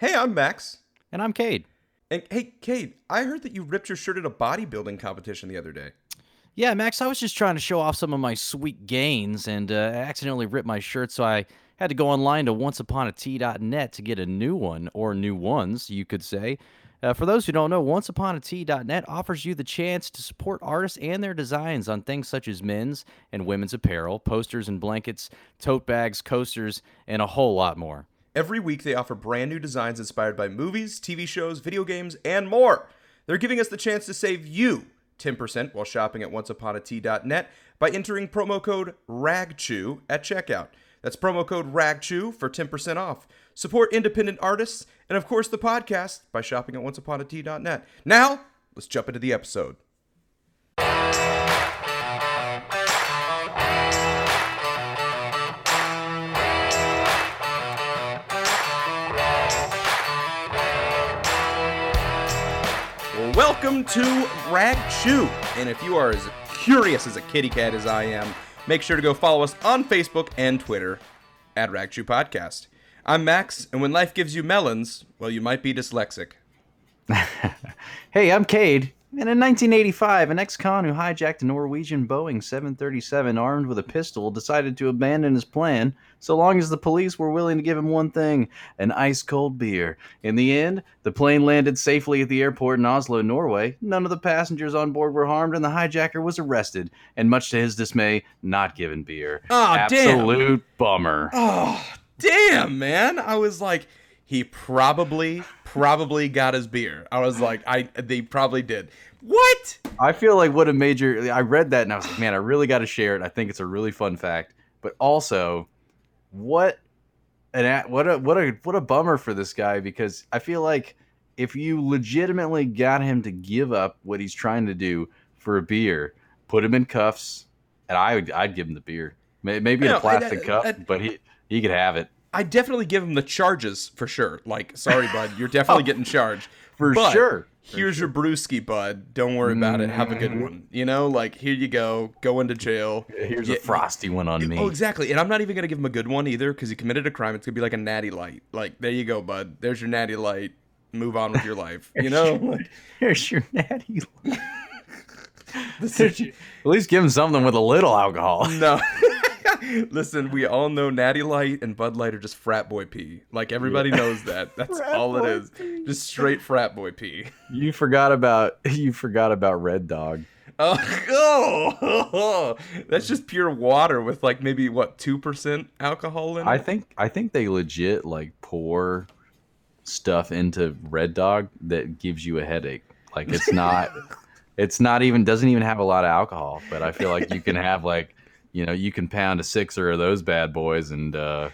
Hey, I'm Max. And I'm Cade. And hey, Cade, I heard that you ripped your shirt at a bodybuilding competition the other day. Yeah, Max, I was just trying to show off some of my sweet gains and uh, accidentally ripped my shirt, so I had to go online to onceuponatee.net to get a new one, or new ones, you could say. Uh, for those who don't know, onceuponatee.net offers you the chance to support artists and their designs on things such as men's and women's apparel, posters and blankets, tote bags, coasters, and a whole lot more. Every week, they offer brand new designs inspired by movies, TV shows, video games, and more. They're giving us the chance to save you 10% while shopping at onceuponatee.net by entering promo code RAGCHEW at checkout. That's promo code RAGCHEW for 10% off. Support independent artists and, of course, the podcast by shopping at onceuponatee.net. Now, let's jump into the episode. Welcome to Rag Chew. And if you are as curious as a kitty cat as I am, make sure to go follow us on Facebook and Twitter at Rag Chew Podcast. I'm Max, and when life gives you melons, well, you might be dyslexic. Hey, I'm Cade. And in 1985, an ex con who hijacked a Norwegian Boeing 737 armed with a pistol decided to abandon his plan so long as the police were willing to give him one thing an ice cold beer. In the end, the plane landed safely at the airport in Oslo, Norway. None of the passengers on board were harmed, and the hijacker was arrested, and much to his dismay, not given beer. Damn. Absolute bummer. Oh, damn, man. I was like, he probably, probably got his beer. I was like, I they probably did. What? I feel like what a major. I read that and I was like, man, I really got to share it. I think it's a really fun fact, but also, what an what a what a what a bummer for this guy because I feel like if you legitimately got him to give up what he's trying to do for a beer, put him in cuffs, and I would I'd give him the beer, maybe in a plastic I- I- cup, I- but he he could have it I definitely give him the charges for sure. Like, sorry, bud, you're definitely oh. getting charged. for But sure. For Here's your brewski, bud. Don't worry about it. Have a good mm. one. You know, like here you go. Go into jail. Here's Yeah, a frosty one on me. Oh, exactly. And I'm not even gonna give him a good one either because he committed a crime. It's gonna be like a natty light. Like there you go, bud. There's your natty light. Move on with your life. You know. Like, Here's your natty. At least give him something with a little alcohol. no. Listen, we all know Natty Light and Bud Light are just frat boy pee. Like everybody knows that. That's all it is. Just straight frat boy pee. You forgot about you forgot about Red Dog. Oh, oh, that's just pure water with like maybe what two percent alcohol in it. I think I think they legit like pour stuff into Red Dog that gives you a headache. Like it's not it's not even doesn't even have a lot of alcohol, but I feel like you can have like you know, you can pound a sixer of those bad boys and uh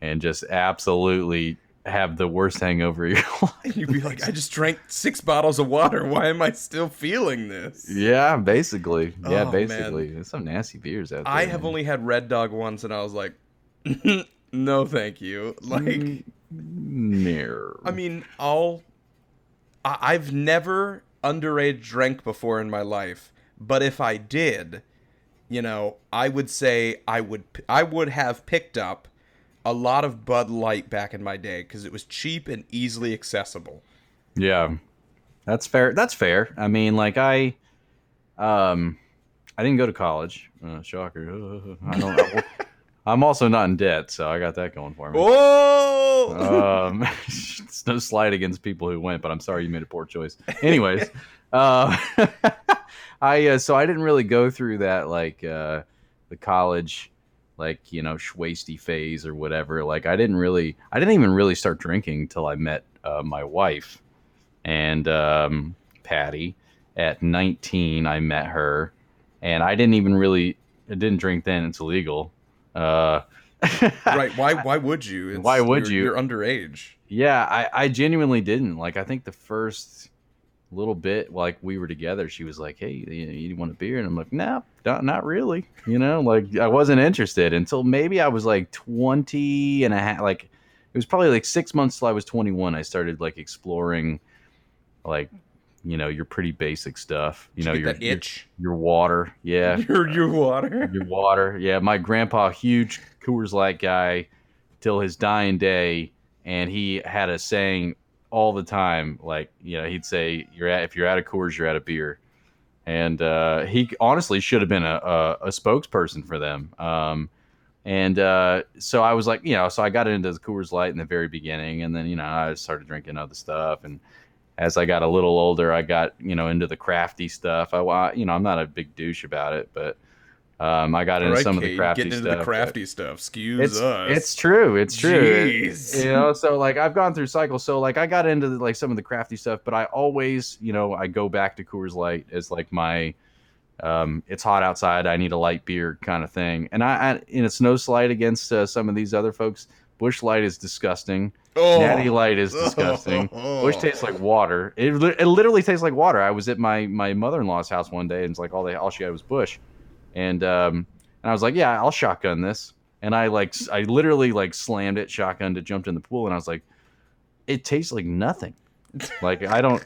and just absolutely have the worst hangover of your life. You'd be like, I just drank six bottles of water. Why am I still feeling this? Yeah, basically. Yeah, Oh, man. basically. There's some nasty beers out there. I have man. only had Red Dog once, and I was like, no, thank you. Like, No. I mean, I'll. I- I've never underage drank before in my life, but if I did, you know, I would say I would I would have picked up a lot of Bud Light back in my day because it was cheap and easily accessible. Yeah, that's fair. That's fair. I mean, like I, um, I didn't go to college. Uh, shocker. I don't. I'm also not in debt, so I got that going for me. Oh, Um, it's no slight against people who went, but I'm sorry you made a poor choice. Anyways, uh, I uh, so I didn't really go through that like uh, the college like you know schwasty phase or whatever. Like I didn't really, I didn't even really start drinking till I met uh, my wife and um, Patty. At 19, I met her, and I didn't even really, I didn't drink then. It's illegal. Uh, right. Why? Why would you? It's- Why would you're- you? You're underage. Yeah, I, I genuinely didn't. Like, I think the first little bit, like, we were together, she was like, hey, you, you want a beer? And I'm like, nah, not, not really. You know, like, I wasn't interested until maybe I was like 20 and a half. Like, it was probably like six months till I was 21. I started, like, exploring, like, you know, your pretty basic stuff. You Did know, you your, itch. your your water. Yeah. Your your water. your water. Yeah, my grandpa, huge Coors Light guy, till his dying day, and he had a saying all the time. Like you know, he'd say, "You're at if you're out of Coors, you're out of beer." And uh, he honestly should have been a, a, a spokesperson for them. Um, and uh, so I was like, you know, so I got into the Coors Light in the very beginning, and then you know I started drinking other stuff, and as I got a little older, I got you know into the crafty stuff. I you know I'm not a big douche about it, but um, I got into right, some of the Kate, crafty getting stuff. into the crafty stuff. Excuse It's, us. it's true. It's true. It- you know, so like I've gone through cycles. So like I got into the, like some of the crafty stuff, but I always, you know, I go back to Coors Light as like my um, it's hot outside. I need a light beer kind of thing. And I, I and it's no slight against uh, some of these other folks. Busch Light is disgusting. oh. Natty Light is disgusting. Busch tastes like water. It, it literally tastes like water. I was at my my mother in law's house one day, and it's like all they all she had was Busch, and um and I was like, yeah, I'll shotgun this, and I like I literally like slammed it, shotgunned it, jumped in the pool, and I was like, it tastes like nothing. Like I don't,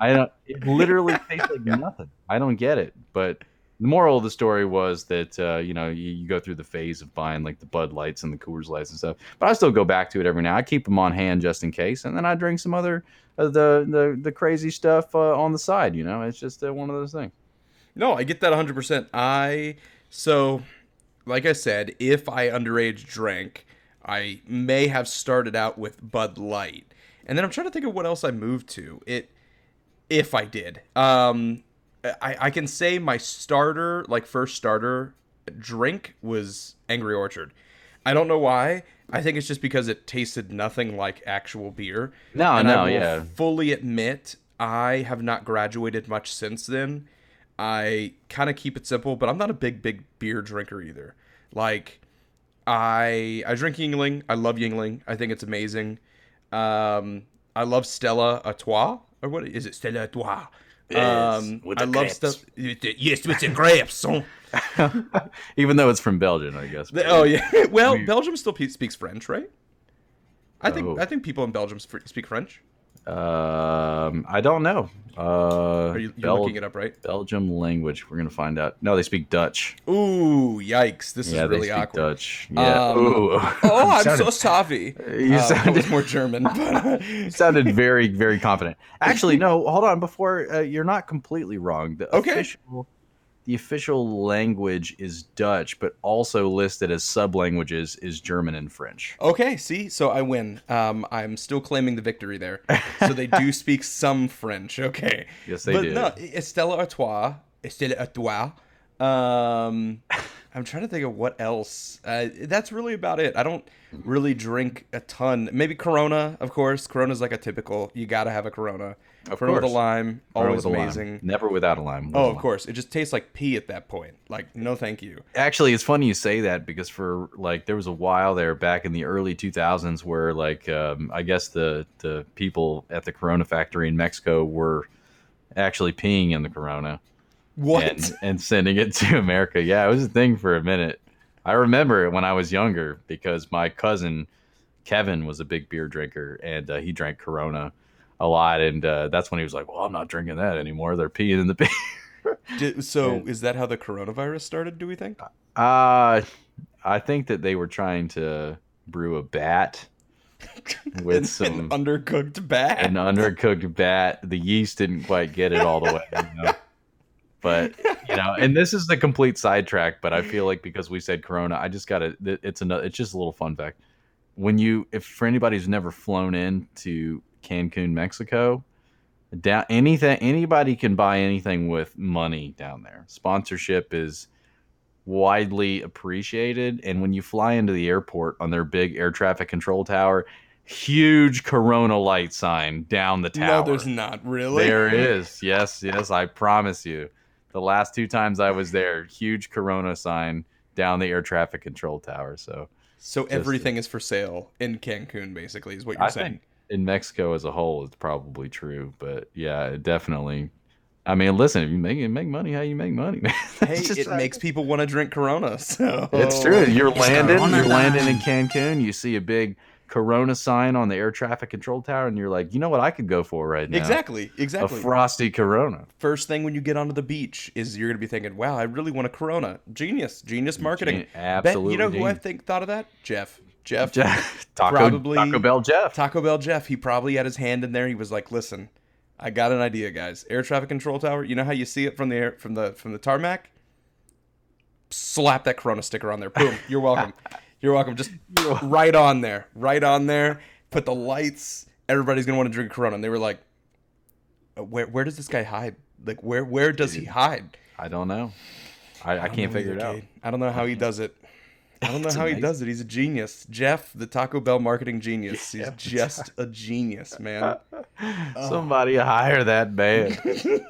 I don't. It literally tastes like nothing. I don't get it. But the moral of the story was that uh, you know you, you go through the phase of buying like the Bud Lights and the Coors Lights and stuff. But I still go back to it every now. I keep them on hand just in case, and then I drink some other uh, the the the crazy stuff uh, on the side. You know, it's just uh, one of those things. No, I get that 100%. I so like I said, if I underage drank, I may have started out with Bud Light. And then I'm trying to think of what else I moved to. It if I did. Um I, I can say my starter, like first starter drink was Angry Orchard. I don't know why. I think it's just because it tasted nothing like actual beer. No, And no, I will yeah. fully admit I have not graduated much since then. I kind of keep it simple, but I'm not a big, big beer drinker either. Like, I I drink Yuengling. I love Yuengling. I think it's amazing. Um, I love Stella Artois, or what is it? Stella Artois. Um, with I love stuff. Yes, with the grapes. son. Even though it's from Belgium, I guess. Oh yeah. Well, We- Belgium still speaks French, right? I think Oh. I think people in Belgium speak French. Um, I don't know. Uh, Are you you're Bel- looking it up, right? Belgium language. We're gonna find out. No, they speak Dutch. Ooh, yikes! This yeah, is really they speak awkward. Dutch. Yeah. Um, Ooh. Oh, I'm sounded, so sorry. You Uh, sounded- was more German. But, you sounded very, very confident. Actually, no. Hold on. Before uh, you're not completely wrong. The Okay. Official, the official language is Dutch, but also listed as sub languages is German and French. okay, see, so I win. Um, I'm still claiming the victory there. So they do speak some French. Okay, Yes, they but do. no, Estella Artois. Estella Artois. Um, I'm trying to think of what else. Uh, that's really about it. I don't really drink a ton. Maybe Corona, of course. Corona's like a typical. You gotta have a Corona. Of Corona with a course. lime, Or always with a lime. amazing. Never without a lime. with Oh, a of lime. course. It just tastes like pee at that point. Like, no, thank you. Actually, it's funny you say that because for like there was a while there back in the early 2000s where like um, I guess the the people at the Corona factory in Mexico were actually peeing in the Corona What? and and sending it to America. Yeah, it was a thing for a minute. I remember it when I was younger because my cousin Kevin was a big beer drinker and uh, he drank Corona a lot, and uh, that's when he was like, "Well, I'm not drinking that anymore. They're peeing in the beer." Did, so, is that how the coronavirus started? Do we think? Uh, I think that they were trying to brew a bat with An- some an undercooked bat. an undercooked bat. The yeast didn't quite get it all the way. You know? But you know, and this is the complete sidetrack. But I feel like because we said Corona, I just got to. It's another. It's just a little fun fact. When you, if for anybody who's never flown into Cancun, Mexico, down anything, anybody can buy anything with money down there. Sponsorship is widely appreciated, and when you fly into the airport on their big air traffic control tower, huge Corona light sign down the tower. no, there's not really. There is. Yes, yes, I promise you. The last two times I was there, huge Corona sign down the air traffic control tower. So So everything is for sale in Cancun, basically, is what you're I saying. think in Mexico as a whole, it's probably true. But yeah, definitely. I mean, listen, if you make make money, how you make money, man. Hey, just it how- makes people want to drink Corona. So It's true. You're landing. Corona You're landing in. Cancun. You see a big Corona sign on the air traffic control tower, and you're like, you know what? I could go for right now. Exactly, exactly. A exactly. frosty Corona. First thing when you get onto the beach is you're gonna be thinking, "Wow, I really want a Corona." Genius, genius marketing. Gen- absolutely Bet, you know who I think thought of that? Jeff. Jeff. Jeff Taco, Probably- Taco Bell Jeff. Taco Bell Jeff, he probably had his hand in there. He was like, "Listen, I got an idea, guys. Air traffic control tower. You know how you see it from the air from the from the tarmac? Slap that Corona sticker on there. Boom. You're welcome. You're welcome. Just right on there. Right on there. Put the lights. Everybody's gonna want to drink Corona." And they were like, "Uh, "Where where does this guy hide? Like where where does he hide?" I don't know. I, I, can't figure it out. I don't know how he does it. I don't know how he does it. He's a genius. Jeff, the Taco Bell marketing genius. He's Jeff. just a genius, man. Somebody hire that man.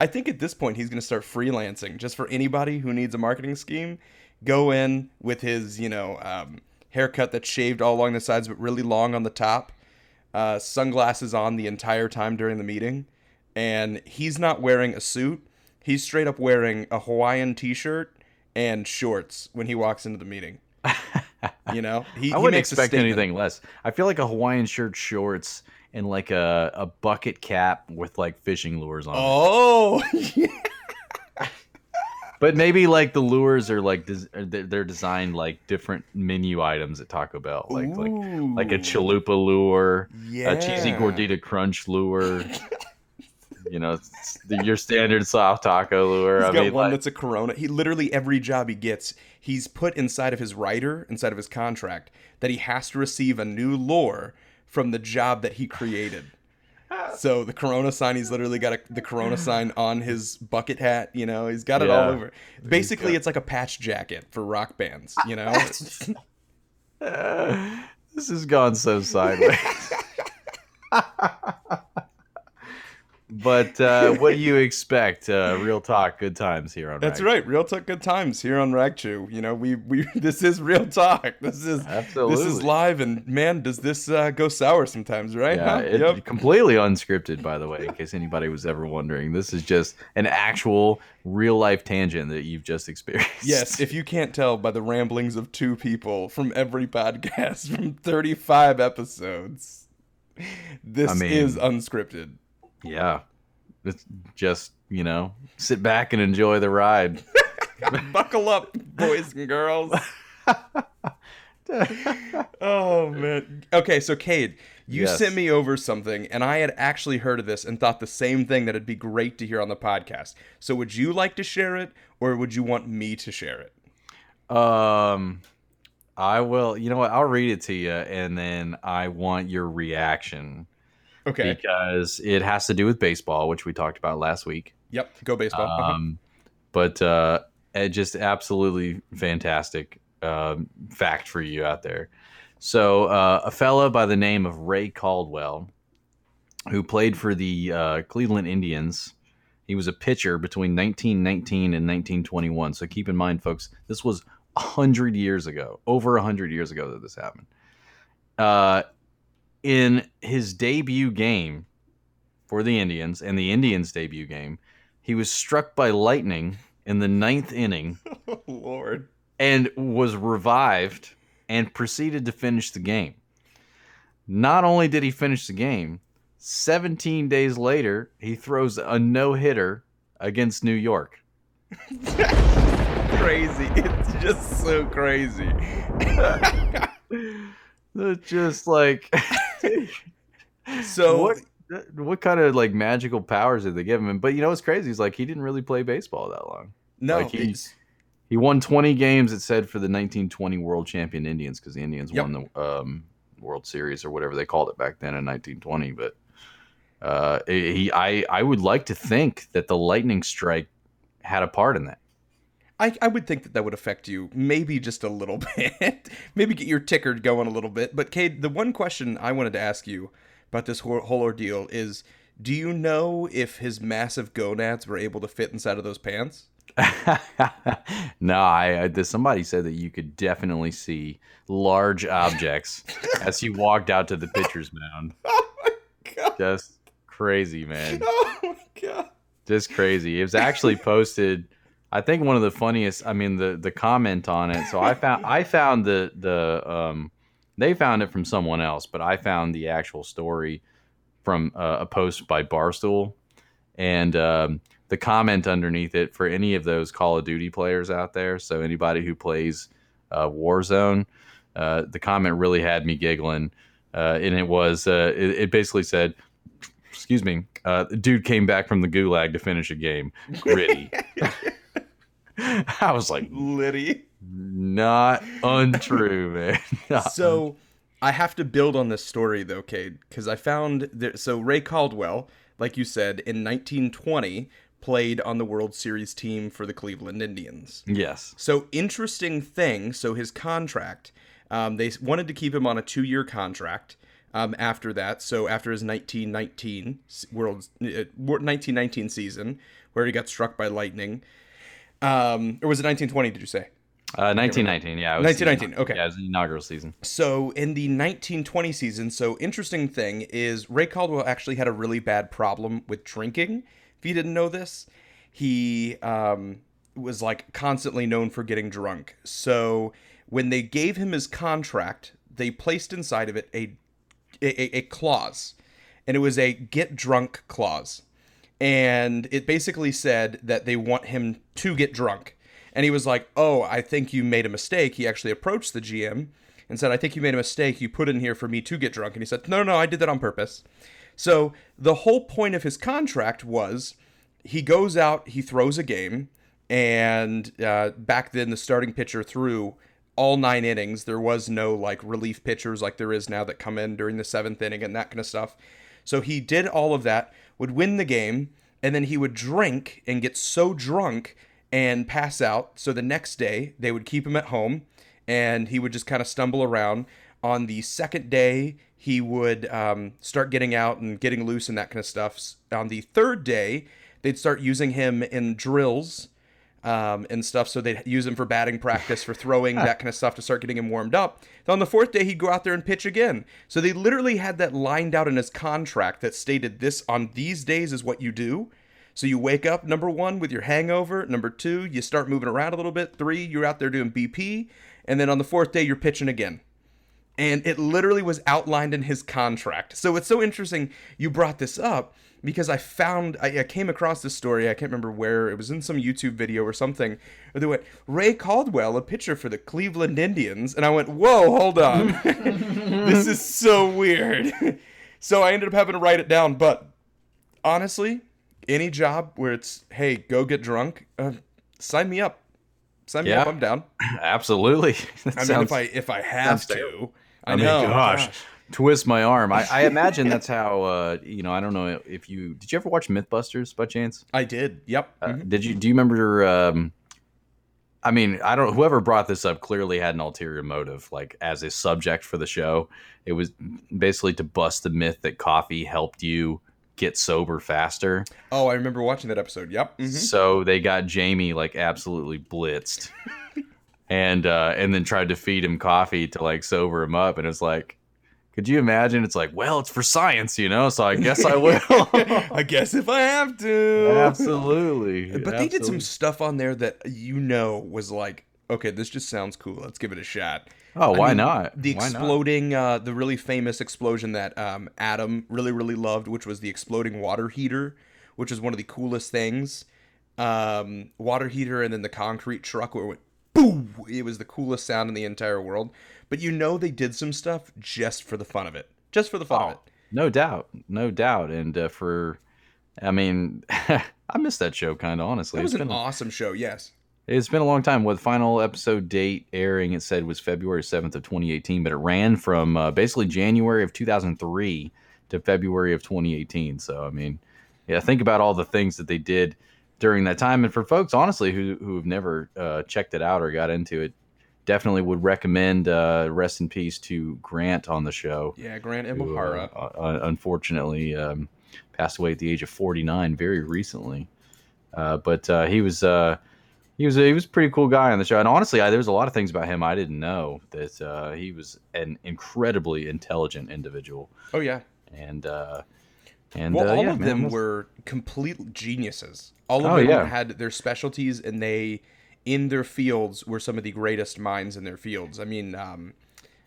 I think at this point he's going to start freelancing just for anybody who needs a marketing scheme. Go in with his, you know, um, haircut that's shaved all along the sides but really long on the top, uh, sunglasses on the entire time during the meeting, and he's not wearing a suit. He's straight up wearing a Hawaiian T-shirt and shorts when he walks into the meeting. You know, he, I wouldn't expect anything less. I feel like a Hawaiian shirt, shorts, and like a, a bucket cap with like fishing lures on it. Oh, But maybe like the lures are like they're designed like different menu items at Taco Bell, like like like a chalupa lure, yeah. a cheesy gordita crunch lure. you know, your standard soft taco lure. He's I got mean, one like, that's a Corona. He literally every job he gets, he's put inside of his rider, inside of his contract, that he has to receive a new lure from the job that he created. So the Corona sign, he's literally got a, the Corona sign on his bucket hat. You know, he's got it all over. Basically, it's like a patch jacket for rock bands. You know, this has gone so sideways. but uh, what do you expect? Uh, real talk, good times here on. that's Rag. right. Real talk, good times here on Ragchew. You know, we we this is real talk. This is Absolutely. this is live, and man, does this uh, go sour sometimes, right? Yeah, Huh? it, Yep. completely unscripted, by the way, in case anybody was ever wondering. This is just an actual real life tangent that you've just experienced. Yes, if you can't tell by the ramblings of two people from every podcast from 35 episodes, this I mean- is unscripted. Yeah. It's just, you know, sit back and enjoy the ride. Buckle up, boys and girls. oh man. Okay, so Cade, you Yes. sent me over something, and I had actually heard of this and thought the same thing that it'd be great to hear on the podcast. So, would you like to share it, or would you want me to share it? Um, I will. You know what? I'll read it to you, and then I want your reaction Okay. because it has to do with baseball, which we talked about last week. Yep. Go baseball. Uh-huh. Um, but uh, it just absolutely fantastic um, fact for you out there. So, uh, a fella by the name of Ray Caldwell, who played for the uh, Cleveland Indians, he was a pitcher between 1919 and 1921. So, keep in mind, folks, this was 100 years ago, over 100 years ago that this happened. Uh, in his debut game for the Indians and the Indians' debut game, he was struck by lightning in the ninth inning Oh, Lord. and was revived and proceeded to finish the game. Not only did he finish the game, 17 days later, he throws a no hitter against New York. crazy. It's just so crazy. It's just like, so what, what kind of like magical powers did they give him? But you know what's crazy? He's like, he didn't really play baseball that long. no, like, he- He won 20 games, it said, for the 1920 World Champion Indians because the Indians Yep. won the um, World Series or whatever they called it back then in 1920. But uh, he, I, I would like to think that the lightning strike had a part in that. I, I would think that that would affect you maybe just a little bit. maybe get your ticker going a little bit. But Cade, the one question I wanted to ask you about this whole, whole ordeal is, do you know if his massive gonads were able to fit inside of those pants? no, I, I somebody said that you could definitely see large objects as he walked out to the pitcher's mound. Oh my god! Just crazy, man. Oh my god! just crazy. It was actually posted. I think one of the funniest. I mean, the the comment on it. So I found I found the the um, they found it from someone else, but I found the actual story from uh, a post by Barstool, and um, the comment underneath it for any of those Call of Duty players out there. So anybody who plays uh, Warzone. uh, the comment really had me giggling, uh, and it was uh, it, it basically said, "Excuse me, uh, the dude came back from the gulag to finish a game, gritty." I was like, Liddy. not untrue, man. Not So I have to build on this story though, Cade, because I found that so Ray Caldwell, like you said, in 1920 played on the World Series team for the Cleveland Indians. yes, So interesting thing. So his contract, um, they wanted to keep him on a two-year contract. Um, after that, so after his 1919 s- World uh, 1919 season, where he got struck by lightning, um, or was it 1920? Did you say? uh, 1919. Yeah, it was 1919, okay. Yeah, it was the inaugural season. So in the 1920 season, so interesting thing is Ray Caldwell actually had a really bad problem with drinking. If you didn't know this, he um, was like constantly known for getting drunk. So when they gave him his contract, they placed inside of it a a, a clause, and it was a get drunk clause, and it basically said that they want him to get drunk. And he was like, "Oh, I think you made a mistake." He actually approached the GM and said, "I think you made a mistake. You put in here for me to get drunk." And he said, "No, no, I did that on purpose." So the whole point of his contract was he goes out, he throws a game, and uh, back then the starting pitcher threw all nine innings. There was no like relief pitchers like there is now that come in during the seventh inning and that kind of stuff. So he did all of that, would win the game, and then he would drink and get so drunk and pass out. So the next day they would keep him at home and he would just kind of stumble around. On the second day, he would um, start getting out and getting loose and that kind of stuff. On the third day, they'd start using him in drills um, and stuff. So they'd use him for batting practice, for throwing, that kind of stuff to start getting him warmed up. Then on the fourth day, he'd go out there and pitch again. So they literally had that lined out in his contract that stated this on these days is what you do. So you wake up, number one, with your hangover. Number two, you start moving around a little bit. Three, you're out there doing BP. And then on the fourth day, you're pitching again and it literally was outlined in his contract. So it's so interesting you brought this up because I found I, I came across this story. I can't remember where it was in some YouTube video or something. Where they went Ray Caldwell, a pitcher for the Cleveland Indians, and I went, "Whoa, hold on, this is so weird." so I ended up having to write it down. But honestly, any job where it's hey, go get drunk, uh, sign me up. Sign me Yeah. up. I'm down. Absolutely. That I mean, if I if I have sounds to, I, I mean, know. gosh, twist my arm. I, I imagine that's how. Uh, you know, I don't know if you did. You ever watch MythBusters by chance? I did. Yep. Uh, Mhm. Did you? Do you remember? Um, I mean, I don't. Whoever brought this up clearly had an ulterior motive, like as a subject for the show. It was basically to bust the myth that coffee helped you get sober faster. Oh, I remember watching that episode. Yep. mhm. So they got Jamie like absolutely blitzed, and uh, and then tried to feed him coffee to like sober him up, and it's like. Could you imagine? It's like, well, it's for science, you know. So I guess I will. I guess if I have to. Absolutely. But they did some stuff on there that you know was like, okay, this just sounds cool. Let's give it a shot. Oh, I why mean, not? The Why not? exploding, uh, the really famous explosion that um, Adam really, really loved, which was the exploding water heater, which is one of the coolest things. Um, water heater and then the concrete truck where it went boom. It was the coolest sound in the entire world. But you know they did some stuff just for the fun of it. Just for the fun of it. No doubt, no doubt. And uh, for, I mean, I missed that show kind of honestly. It was an awesome show, yes. it's been a long time. What final episode date airing? It said was February seventh of 2018, but it ran from uh, basically January of 2003 to February of 2018. So I mean, yeah, think about all the things that they did during that time. And for folks, honestly, who who have never uh, checked it out or got into it, definitely would recommend. Uh, rest in peace to Grant on the show. Yeah, Grant who, Imahara. uh, uh, unfortunately um, passed away at the age of 49 very recently. Uh, but uh, he was uh, he was he was a pretty cool guy on the show, and honestly, I, there was a lot of things about him I didn't know that uh, he was an incredibly intelligent individual, Oh yeah. and uh, and Well, all yeah, of man, them was- were complete geniuses. All of Oh, them yeah. had their specialties, and they, in their fields, were some of the greatest minds in their fields. I mean, um,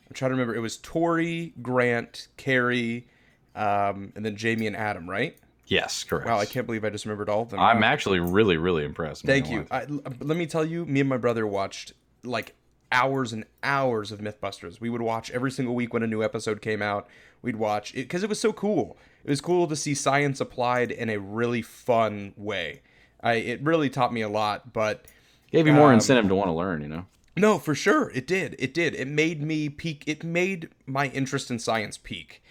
I'm trying to remember. It was Tori, Grant, Kari, um, and then Jamie and Adam, right? yes, correct. Wow, I can't believe I just remembered all of them. I'm Wow. actually really really impressed. Thank you. I, let me tell you, me and my brother watched like hours and hours of Mythbusters. We would watch every single week when a new episode came out. We'd watch it because it was so cool. It was cool to see science applied in a really fun way. I it really taught me a lot, but Gave you more Um, incentive to want to learn, you know. no, for sure. It did. It did. It made me peak. It made my interest in science peak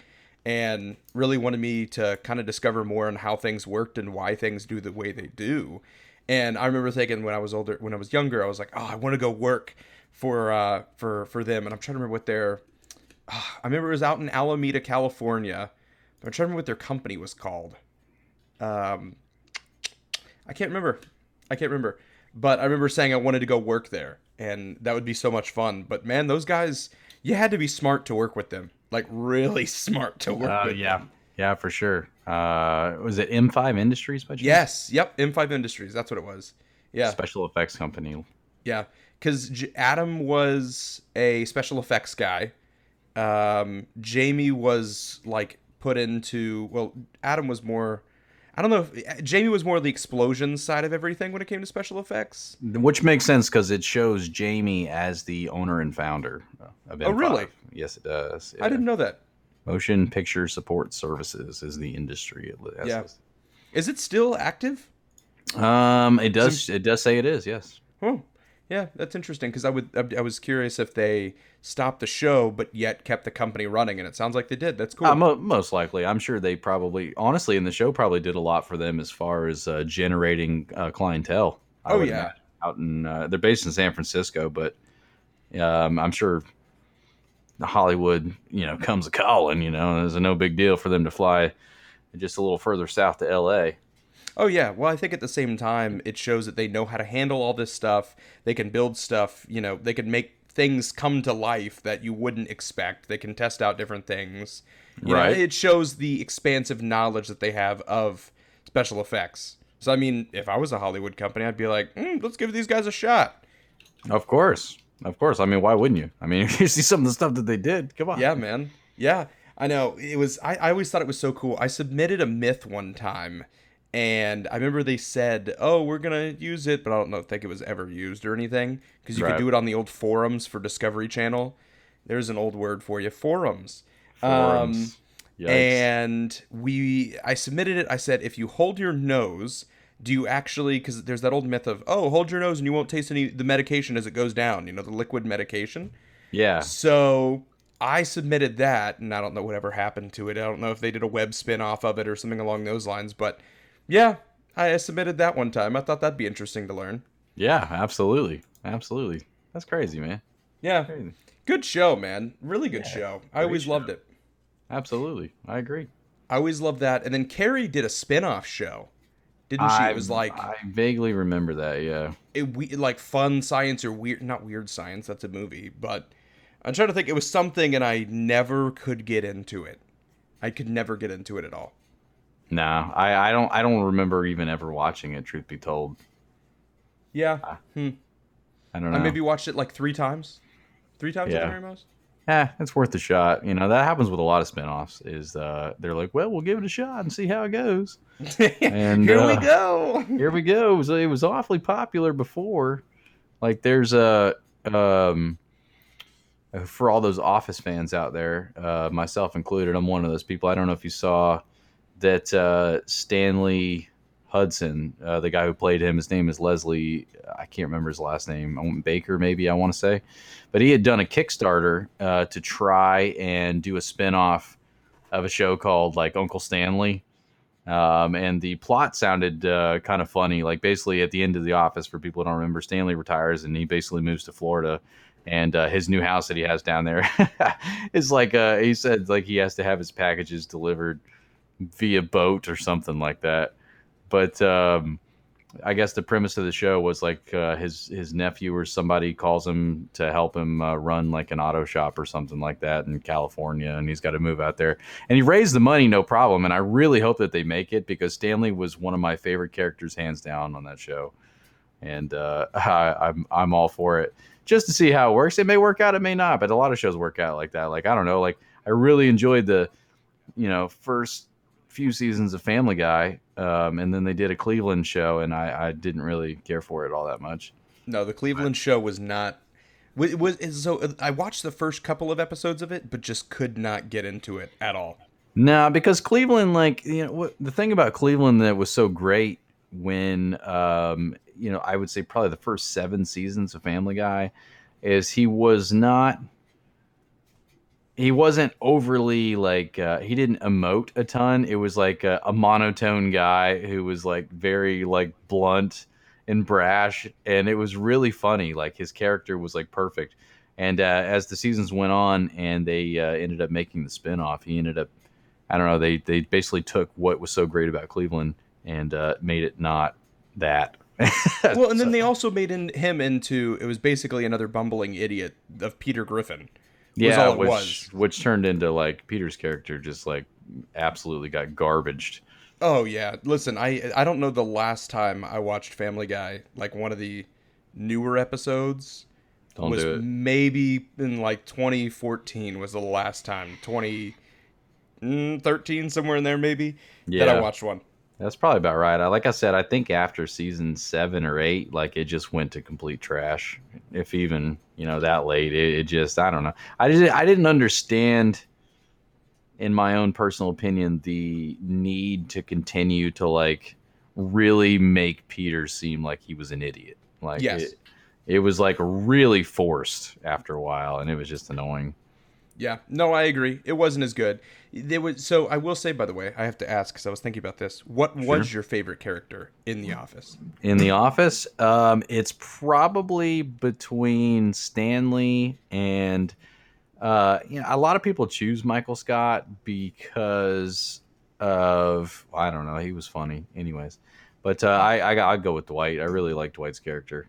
and really wanted me to kind of discover more on how things worked and why things do the way they do. And I remember thinking when I was older, when I was younger, I was like, oh, I want to go work for uh, for for them. And I'm trying to remember what their. ah, I remember it was out in Alameda, California. I'm trying to remember what their company was called. Um, I can't remember. I can't remember. But I remember saying I wanted to go work there, and that would be so much fun. But man, those guys, you had to be smart to work with them. Like really smart to work Uh, with. yeah, them. yeah, for sure. Uh, was it M5 Industries by chance? Yes. Yep. M5 Industries. That's what it was. Yeah. Special effects company. Yeah. Because J- Adam was a special effects guy. Um, Jamie was like put into. Well, Adam was more. I don't know if Jamie was more the explosion side of everything when it came to special effects. Which makes sense because it shows Jamie as the owner and founder of M5. Oh, really? Yes, it does. I didn't know that. Motion Picture Support Services is the industry. It Yeah. Is it still active? Um, it does. It does say it is. Yes. Oh, yeah, that's interesting because I would I was curious if they stopped the show but yet kept the company running, and it sounds like they did. That's cool. Uh, mo- most likely, I'm sure they probably, honestly, and the show probably did a lot for them as far as uh, generating uh, clientele. I Oh, yeah. imagine. out in uh, they're based in San Francisco, but um, I'm sure Hollywood, you know, comes a calling. You know, it's a no big deal for them to fly just a little further south to L.A. Oh yeah, well I think at the same time it shows that they know how to handle all this stuff. They can build stuff, you know, they can make things come to life that you wouldn't expect. They can test out different things. You Right. Know, it shows the expansive knowledge that they have of special effects. So I mean, if I was a Hollywood company, I'd be like, mm, let's give these guys a shot. Of course, of course. I mean, why wouldn't you? I mean, if you see some of the stuff that they did, come on. Yeah, man. Yeah, I know. It was. I, I always thought it was so cool. I submitted a myth one time, and I remember they said, "Oh, we're gonna use it," but I don't know, think it was ever used or anything because you Right. could do it on the old forums for Discovery Channel. There's an old word for you, forums. Forums. Um, and we, I submitted it. I said, if you hold your nose, do you actually? Because there's that old myth of, oh, hold your nose and you won't taste any the medication as it goes down. You know, the liquid medication. yeah. So I submitted that, and I don't know whatever happened to it. I don't know if they did a web spin off of it or something along those lines. But yeah, I submitted that one time. I thought that'd be interesting to learn. Yeah, absolutely. Absolutely. That's crazy, man. Yeah, Crazy. good show, man. Really good show. I great always loved it. Absolutely. I agree. I always loved that. And then Kari did a spin off show, didn't she? I, it was like I vaguely remember that, yeah. it, we, like fun science or weird, not weird science. That's a movie, but I'm trying to think. It was something, and I never could get into it. I could never get into it at all. No, I, I don't I don't remember even ever watching it, truth be told. Yeah. Hmm. I don't know. I maybe watched it like three times. Three times at the very most. Eh, it's worth a shot. You know, that happens with a lot of spin-offs is uh they're like, Well, we'll give it a shot and see how it goes. And, Here we uh, go. Here we go. So it was awfully popular before. Like there's a um for all those office fans out there, uh, myself included, I'm one of those people. I don't know if you saw that uh, Stanley Hudson, uh, the guy who played him, his name is Leslie. I can't remember his last name. Baker, maybe I want to say, but he had done a Kickstarter uh, to try and do a spinoff of a show called like Uncle Stanley. Um, and the plot sounded uh, kind of funny. Like basically, at the end of The Office, for people who don't remember, Stanley retires and he basically moves to Florida, and uh, his new house that he has down there is like uh, he said like he has to have his packages delivered via boat or something like that. But um, I guess the premise of the show was like uh, his his nephew or somebody calls him to help him uh, run like an auto shop or something like that in California, and he's got to move out there. And he raised the money, no problem. And I really hope that they make it because Stanley was one of my favorite characters, hands down, on that show. And uh, I, I'm I'm all for it, just to see how it works. It may work out, it may not, but a lot of shows work out like that. Like I don't know, like I really enjoyed the, you know, first few seasons of Family Guy, um, and then they did a Cleveland show, and I, I didn't really care for it all that much. No, the Cleveland show was not. Was, was so? uh, I watched the first couple of episodes of it, but just could not get into it at all. No, because Cleveland, like you know, what the thing about Cleveland that was so great when, um, you know, I would say probably the first seven seasons of Family Guy, is he was not, he wasn't overly like uh, he didn't emote a ton. It was like a, a monotone guy who was like very like blunt and brash, and it was really funny. Like his character was like perfect. And uh, as the seasons went on, and they uh, ended up making the spinoff, he ended up I don't know. They they basically took what was so great about Cleveland and uh, made it not that. Well, and then they also made in, him into it was basically another bumbling idiot of Peter Griffin. Was yeah, which was. which turned into like Peter's character just like absolutely got garbaged. Oh yeah, listen, I I don't know the last time I watched Family Guy, like one of the newer episodes. Don't was do maybe in like 2014 was the last time 2013 mm, somewhere in there maybe that I watched one. That's probably about right. I, like I said, I think after season seven or eight, like it just went to complete trash. If even you know that late, it, it just I don't know. I just I didn't understand, in my own personal opinion, the need to continue to like really make Peter seem like he was an idiot. Like Yes. it, it was like really forced after a while, and it was just annoying. Yeah, no, I agree. It wasn't as good. There was so I will say by the way, I have to ask because I was thinking about this. What was your favorite character in The Office? in the office um it's probably between stanley and uh you know a lot of people choose michael scott because of i don't know he was funny anyways but uh i i i'd go with dwight i really like dwight's character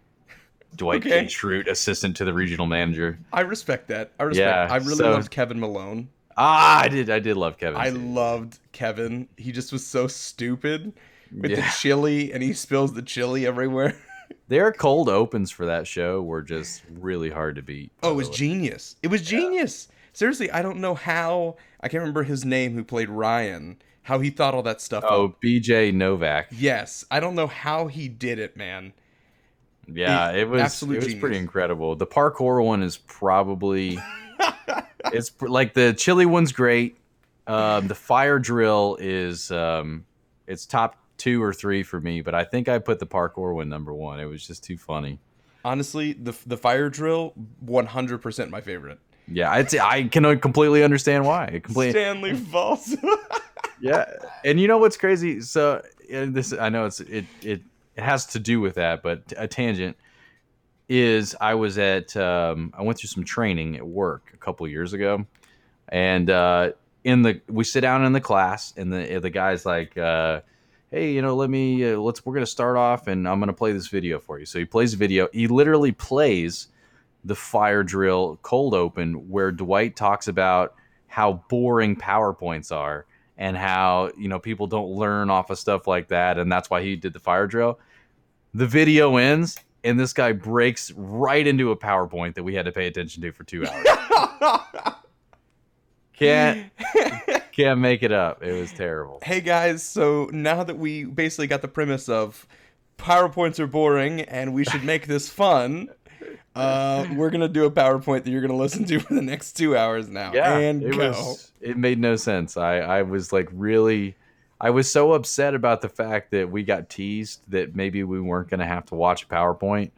dwight Okay. K. Schrute, assistant to the regional manager I respect that. I respect. Yeah, I really so- loved Kevin Malone. ah i did i did love kevin I loved Kevin. He just was so stupid with the chili, and he spills the chili everywhere. their cold opens for that show were just really hard to beat Oh, it was genius. It was genius. Seriously, I don't know how. I can't remember his name. Who played Ryan? How he thought all that stuff oh up. bj novak Yes, I don't know how he did it, man. Yeah, it was absolute it was genius. pretty incredible. The parkour one is probably it's pr- like the chili one's great. Um, the fire drill is um, it's top two or three for me, but I think I put the parkour one number one. It was just too funny. Honestly, the the fire drill, one hundred percent my favorite. Yeah, I I can completely understand why. Completely Stanley Falls. yeah, and you know what's crazy? So this I know it's it it it has to do with that, but a tangent is I was at um, I went through some training at work a couple years ago, and uh, in the we sit down in the class, and the the guy's like. Uh, Hey, you know, let me uh, let's we're gonna start off, and I'm gonna play this video for you. So he plays a video. He literally plays the fire drill cold open where Dwight talks about how boring PowerPoints are and how, you know, people don't learn off of stuff like that. And that's why he did the fire drill. The video ends and this guy breaks right into a PowerPoint that we had to pay attention to for two hours. can't can't make it up. It was terrible. hey guys, so now that we basically got the premise of PowerPoints are boring and we should make this fun, uh, we're gonna do a PowerPoint that you're gonna listen to for the next two hours now. Yeah, and it go. was. It made no sense. I I was like really. I was so upset about the fact that we got teased that maybe we weren't going to have to watch a PowerPoint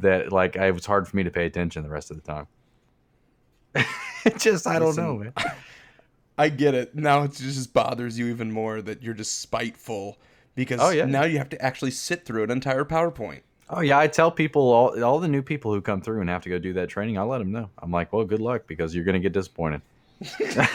that like I, it was hard for me to pay attention the rest of the time. it just I don't know, man. I get it. Now it just bothers you even more that you're just spiteful because Oh, yeah. now you have to actually sit through an entire PowerPoint. Oh yeah, I tell people all all the new people who come through and have to go do that training. I let them know. I'm like, well, good luck because you're going to get disappointed.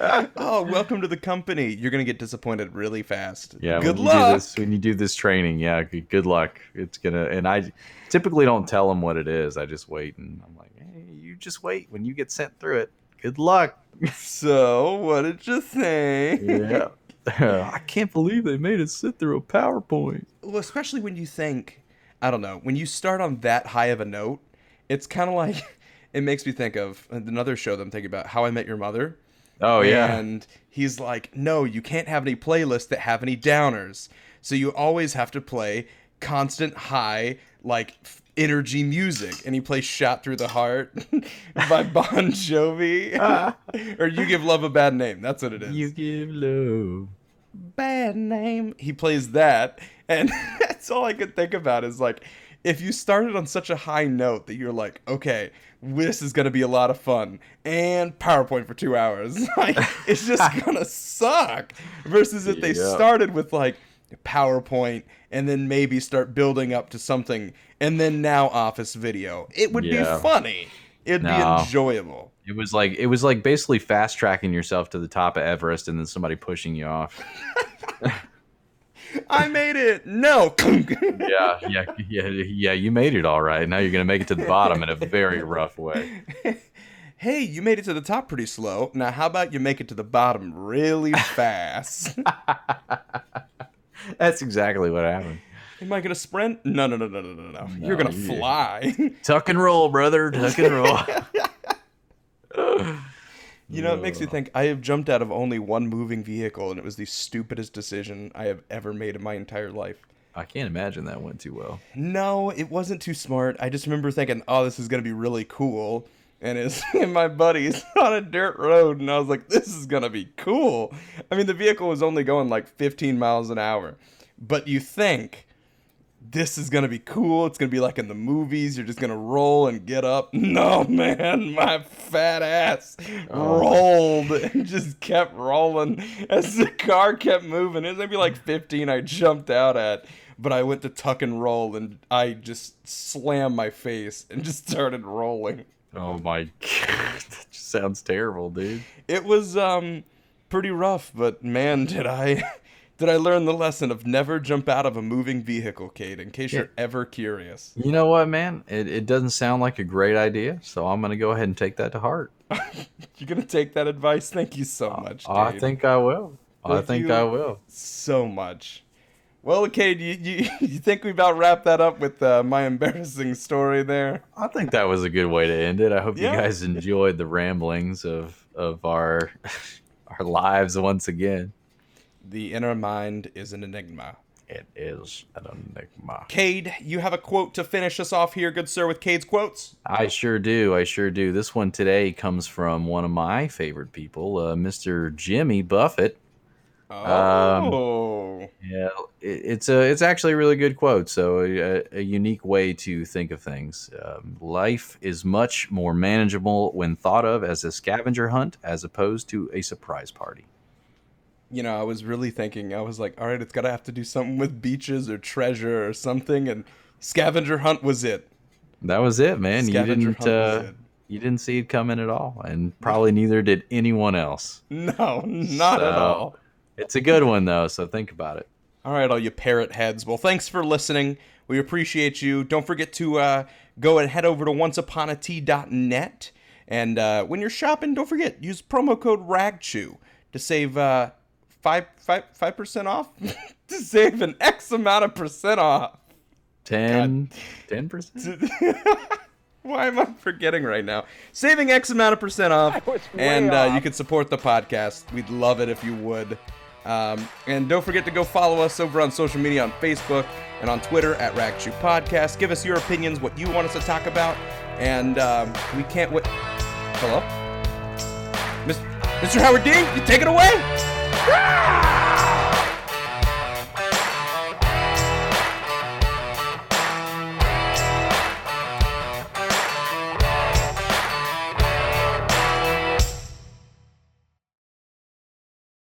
oh, welcome to the company. You're gonna get disappointed really fast. Yeah, Good when luck. You this, when you do this training, yeah, good luck. It's gonna, and I typically don't tell them what it is. I just wait, and I'm like, hey, you just wait. When you get sent through it, good luck. So, what did you think? Yeah, I can't believe they made us sit through a PowerPoint. Well, especially when you think, I don't know, when you start on that high of a note, it's kind of like it makes me think of another show that I'm thinking about, How I Met Your Mother. Oh yeah, And he's like, no, you can't have any playlists that have any downers. So you always have to play constant high, like f- energy music, and he plays "Shot Through the Heart" by Bon Jovi, uh. or "You Give Love a Bad Name." That's what it is. You give love. bad name. He plays that, and that's all I could think about is like, if you started on such a high note that you're like, okay, this is gonna be a lot of fun, and PowerPoint for two hours, like it's just gonna suck. Versus if they Yeah. started with like PowerPoint and then maybe start building up to something, and then now Office video, it would Yeah. be funny. It'd No. be enjoyable. It was like it was like basically fast tracking yourself to the top of Everest and then somebody pushing you off. I made it. No. Yeah, yeah, yeah, yeah. You made it all right. Now you're gonna make it to the bottom in a very rough way. hey, you made it to the top pretty slow. Now, how about you make it to the bottom really fast? That's exactly what happened. Am I gonna sprint? No, no, no, no, no, no, no. You're gonna you- fly. Tuck and roll, brother. Tuck and roll. you know, it makes me think. I have jumped out of only one moving vehicle, and it was the stupidest decision I have ever made in my entire life. I can't imagine that went too well. No, it wasn't too smart. I just remember thinking, "Oh, this is gonna be really cool." And it's and my buddies on a dirt road, and I was like, "This is gonna be cool." I mean, the vehicle was only going like 15 miles an hour, but you think this is gonna be cool. It's gonna be like in the movies. You're just gonna roll and get up. No, man, my fat ass oh. rolled and just kept rolling as the car kept moving. It was maybe like 15. I jumped out at, but I went to tuck and roll, and I just slammed my face and just started rolling. Oh my god, that just sounds terrible, dude. It was um pretty rough, but man, did I did I learn the lesson of never jump out of a moving vehicle, Cade, in case you're ever curious. You know what, man? It, it doesn't sound like a great idea, so I'm gonna go ahead and take that to heart. You're gonna take that advice? Thank you so much, I think I will. I think you. I will. so much. Well, Cade, you, you, you think we about wrap that up with uh, my embarrassing story there? I think that was a good way to end it. I hope Yeah. you guys enjoyed the ramblings of of our our lives once again. The inner mind is an enigma. It is an enigma. Cade, you have a quote to finish us off here, good sir, with Cade's quotes? I sure do. I sure do. This one today comes from one of my favorite people, uh, Mr. Jimmy Buffett. Oh. Yeah, it, it's a it's actually a really good quote. So a, a unique way to think of things. Um, Life is much more manageable when thought of as a scavenger hunt as opposed to a surprise party. you know, I was really thinking, I was like, all right, it's got to have to do something with beaches or treasure or something. And scavenger hunt was it. That was it, man. You didn't uh, it. you didn't see it coming at all, and probably neither did anyone else. No, not at all. It's a good one though, so think about it. All right, all you parrot heads. Well, thanks for listening. We appreciate you. Don't forget to uh, go and head over to onceuponatee.net. And uh, when you're shopping, don't forget, use promo code RAGCHEW to save uh, 5, 5, 5% off. to save an X amount of percent off. 10 percent. Why am I forgetting right now? Saving X amount of percent off, and uh, you can support the podcast. We'd love it if you would. Um, and don't forget to go follow us over on social media on Facebook and on Twitter at Ragchew Podcast. Give us your opinions, what you want us to talk about, and um, we can't wait. Hello, Mr. Howard Dean, you take it away.